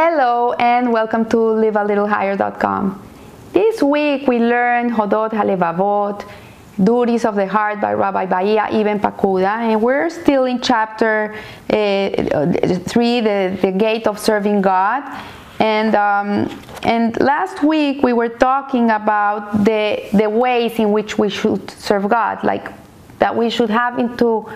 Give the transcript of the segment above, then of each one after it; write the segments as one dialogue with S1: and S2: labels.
S1: Hello and welcome to livealittlehigher.com. This week we learned Chovot Halevavot, Duties of the Heart by Rabbi Bahia Ibn Pakuda, and we're still in chapter uh, 3, the, the Gate of Serving God. And, um, and last week we were talking about the, the ways in which we should serve God, like that we should have into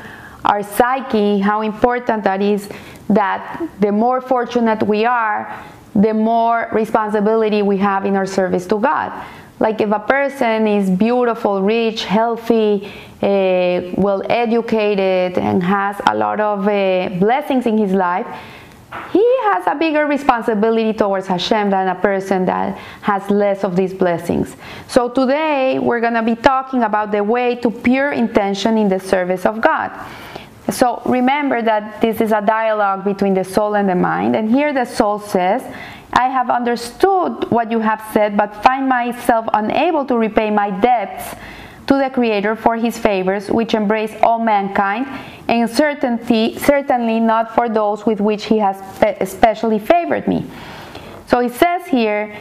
S1: our psyche how important that is that the more fortunate we are, the more responsibility we have in our service to God. Like if a person is beautiful, rich, healthy, uh, well educated, and has a lot of uh, blessings in his life, he has a bigger responsibility towards Hashem than a person that has less of these blessings. So today we're going to be talking about the way to pure intention in the service of God. So remember that this is a dialogue between the soul and the mind. And here the soul says, I have understood what you have said, but find myself unable to repay my debts to the Creator for His favors, which embrace all mankind, and certainty, certainly not for those with which He has especially favored me. So it says here,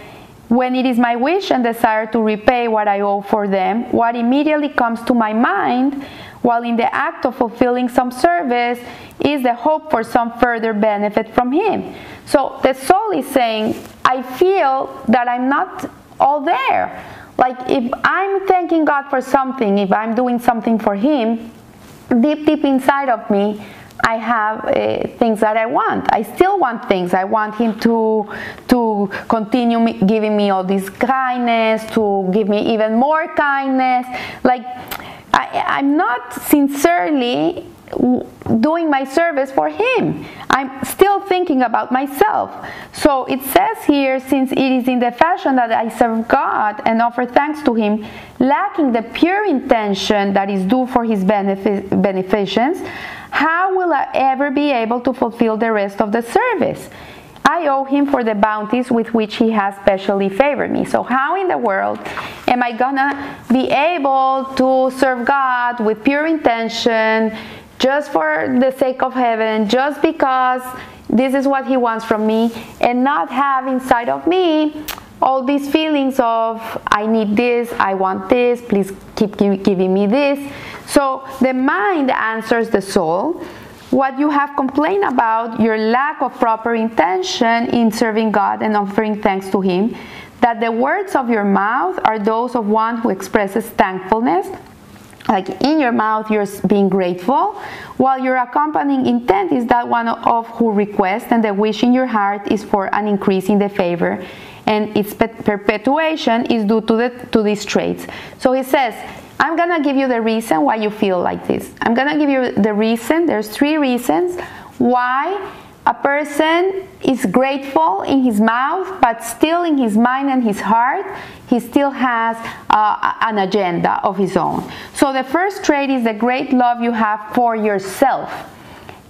S1: when it is my wish and desire to repay what I owe for them, what immediately comes to my mind while in the act of fulfilling some service is the hope for some further benefit from Him. So the soul is saying, I feel that I'm not all there. Like if I'm thanking God for something, if I'm doing something for Him, deep, deep inside of me, I have uh, things that I want. I still want things. I want him to to continue giving me all this kindness, to give me even more kindness. Like I, am not sincerely doing my service for him. I'm still thinking about myself. So it says here, since it is in the fashion that I serve God and offer thanks to him, lacking the pure intention that is due for his benefic- beneficence, how will I ever be able to fulfill the rest of the service? I owe him for the bounties with which he has specially favored me. So, how in the world am I gonna be able to serve God with pure intention, just for the sake of heaven, just because this is what he wants from me, and not have inside of me all these feelings of I need this, I want this, please keep giving me this. So, the mind answers the soul what you have complained about your lack of proper intention in serving God and offering thanks to Him, that the words of your mouth are those of one who expresses thankfulness. Like in your mouth, you're being grateful, while your accompanying intent is that one of who requests, and the wish in your heart is for an increase in the favor, and its perpetuation is due to, the, to these traits. So he says, I'm gonna give you the reason why you feel like this. I'm gonna give you the reason. There's three reasons why a person is grateful in his mouth, but still in his mind and his heart, he still has uh, an agenda of his own. So the first trait is the great love you have for yourself.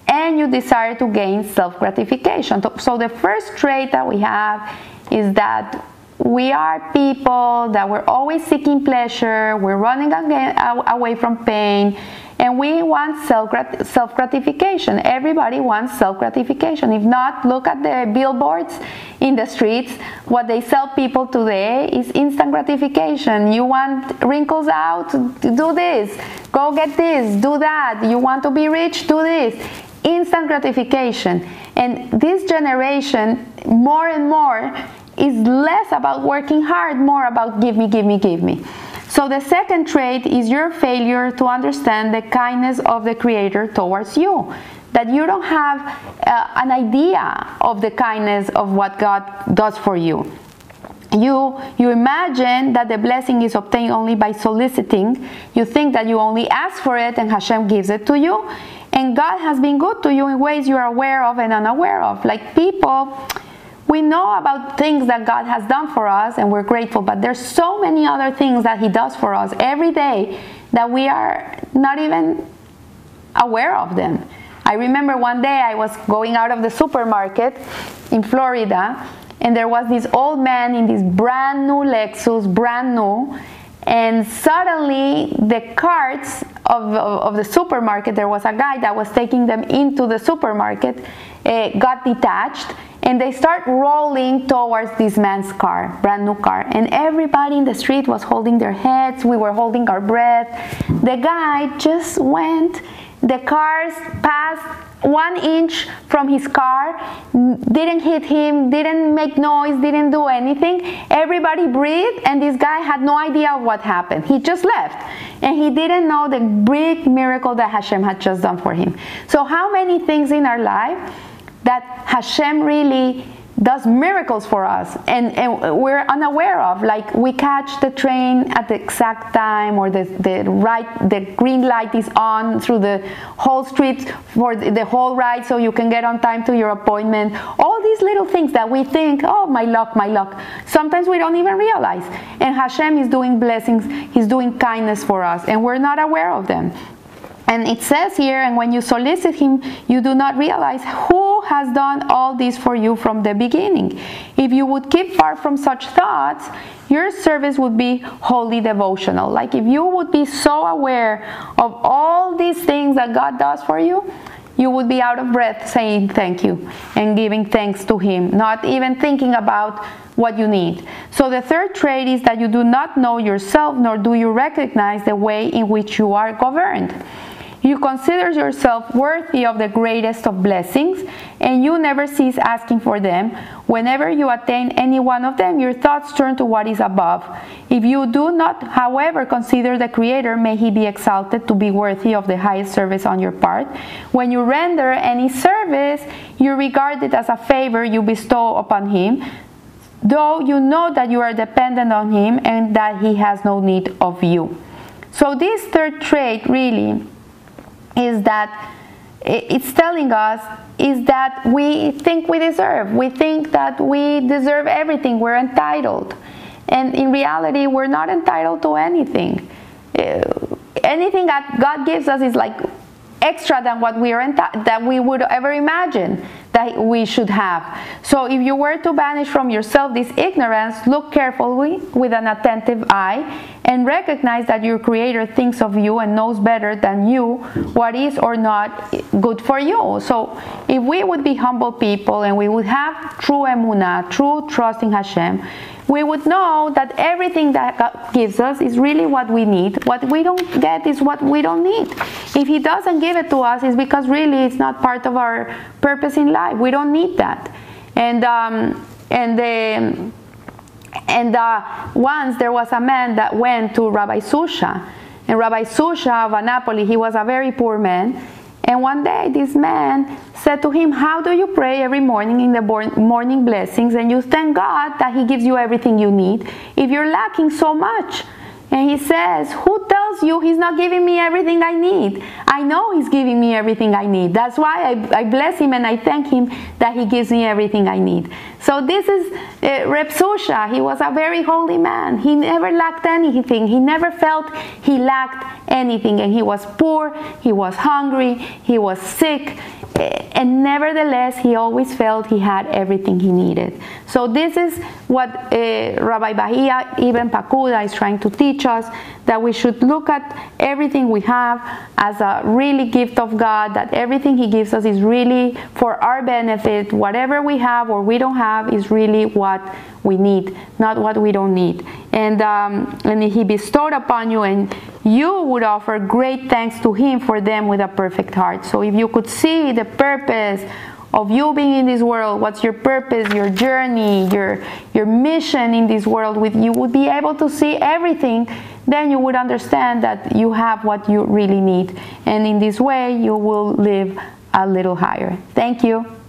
S1: And you desire to gain self gratification. So, the first trait that we have is that we are people that we're always seeking pleasure, we're running away from pain, and we want self gratification. Everybody wants self gratification. If not, look at the billboards in the streets. What they sell people today is instant gratification. You want wrinkles out? Do this. Go get this. Do that. You want to be rich? Do this. Instant gratification. And this generation, more and more, is less about working hard, more about give me, give me, give me. So the second trait is your failure to understand the kindness of the Creator towards you. That you don't have uh, an idea of the kindness of what God does for you. You, you imagine that the blessing is obtained only by soliciting. You think that you only ask for it and Hashem gives it to you. And God has been good to you in ways you are aware of and unaware of. Like people we know about things that God has done for us and we're grateful, but there's so many other things that He does for us every day that we are not even aware of them. I remember one day I was going out of the supermarket in Florida and there was this old man in this brand new Lexus, brand new, and suddenly the carts of, of, of the supermarket, there was a guy that was taking them into the supermarket, uh, got detached, and they start rolling towards this man's car, brand new car. And everybody in the street was holding their heads, we were holding our breath. The guy just went, the cars passed one inch from his car, didn't hit him, didn't make noise, didn't do anything. Everybody breathed, and this guy had no idea what happened. He just left, and he didn't know the big miracle that Hashem had just done for him. So, how many things in our life that Hashem really does miracles for us. And, and, we're unaware of like we catch the train at the exact time or the, the right the green light is on through the whole street for the whole ride so you can get on time to your appointment. All these little things that we think oh my luck my luck. Sometimes we don't even realize. And hashem is doing blessings. He's doing kindness for us. And we're not aware of them and it says here, and when you solicit him, you do not realize who has done all this for you from the beginning. If you would keep far from such thoughts, your service would be wholly devotional. Like if you would be so aware of all these things that God does for you, you would be out of breath saying thank you and giving thanks to Him, not even thinking about what you need. So, the third trait is that you do not know yourself, nor do you recognize the way in which you are governed. You consider yourself worthy of the greatest of blessings, and you never cease asking for them. Whenever you attain any one of them, your thoughts turn to what is above. If you do not, however, consider the Creator, may He be exalted to be worthy of the highest service on your part. When you render any service, you regard it as a favor you bestow upon Him, though you know that you are dependent on Him and that He has no need of you. So, this third trait really is that it's telling us is that we think we deserve. We think that we deserve everything. We're entitled. And in reality, we're not entitled to anything. Uh, anything that God gives us is like extra than what we are enti- that we would ever imagine that we should have. So if you were to banish from yourself this ignorance, look carefully with an attentive eye and recognize that your creator thinks of you and knows better than you what is or not good for you. So if we would be humble people and we would have true emunah, true trust in Hashem, we would know that everything that God gives us is really what we need. What we don't get is what we don't need. If He doesn't give it to us, it's because really it's not part of our purpose in life. We don't need that. And um, and the and uh, once there was a man that went to Rabbi Zusha, and Rabbi Zusha of Annapolis, he was a very poor man. And one day this man said to him, How do you pray every morning in the morning blessings? And you thank God that He gives you everything you need. If you're lacking so much? And he says, Who tells you he's not giving me everything I need? I know he's giving me everything I need. That's why I, I bless him and I thank him that he gives me everything I need. So this is uh, Reb Zusha. He was a very holy man. He never lacked anything. He never felt he lacked anything. And he was poor, he was hungry, he was sick and nevertheless he always felt he had everything he needed. So this is what uh, rabbi bahia ibn pakuda is trying to teach us that we should look at everything we have as a really gift of god that everything he gives us is really for our benefit. Whatever we have or we don't have is really what we need not what we don't need and um, and he bestowed upon you and you would offer great thanks to Him for them with a perfect heart. So if you could see the purpose of you being in this world, what's your purpose, your journey, your your mission in this world, with you would be able to see everything, then you would understand that you have what you really need. And in this way you will live a little higher. Thank you.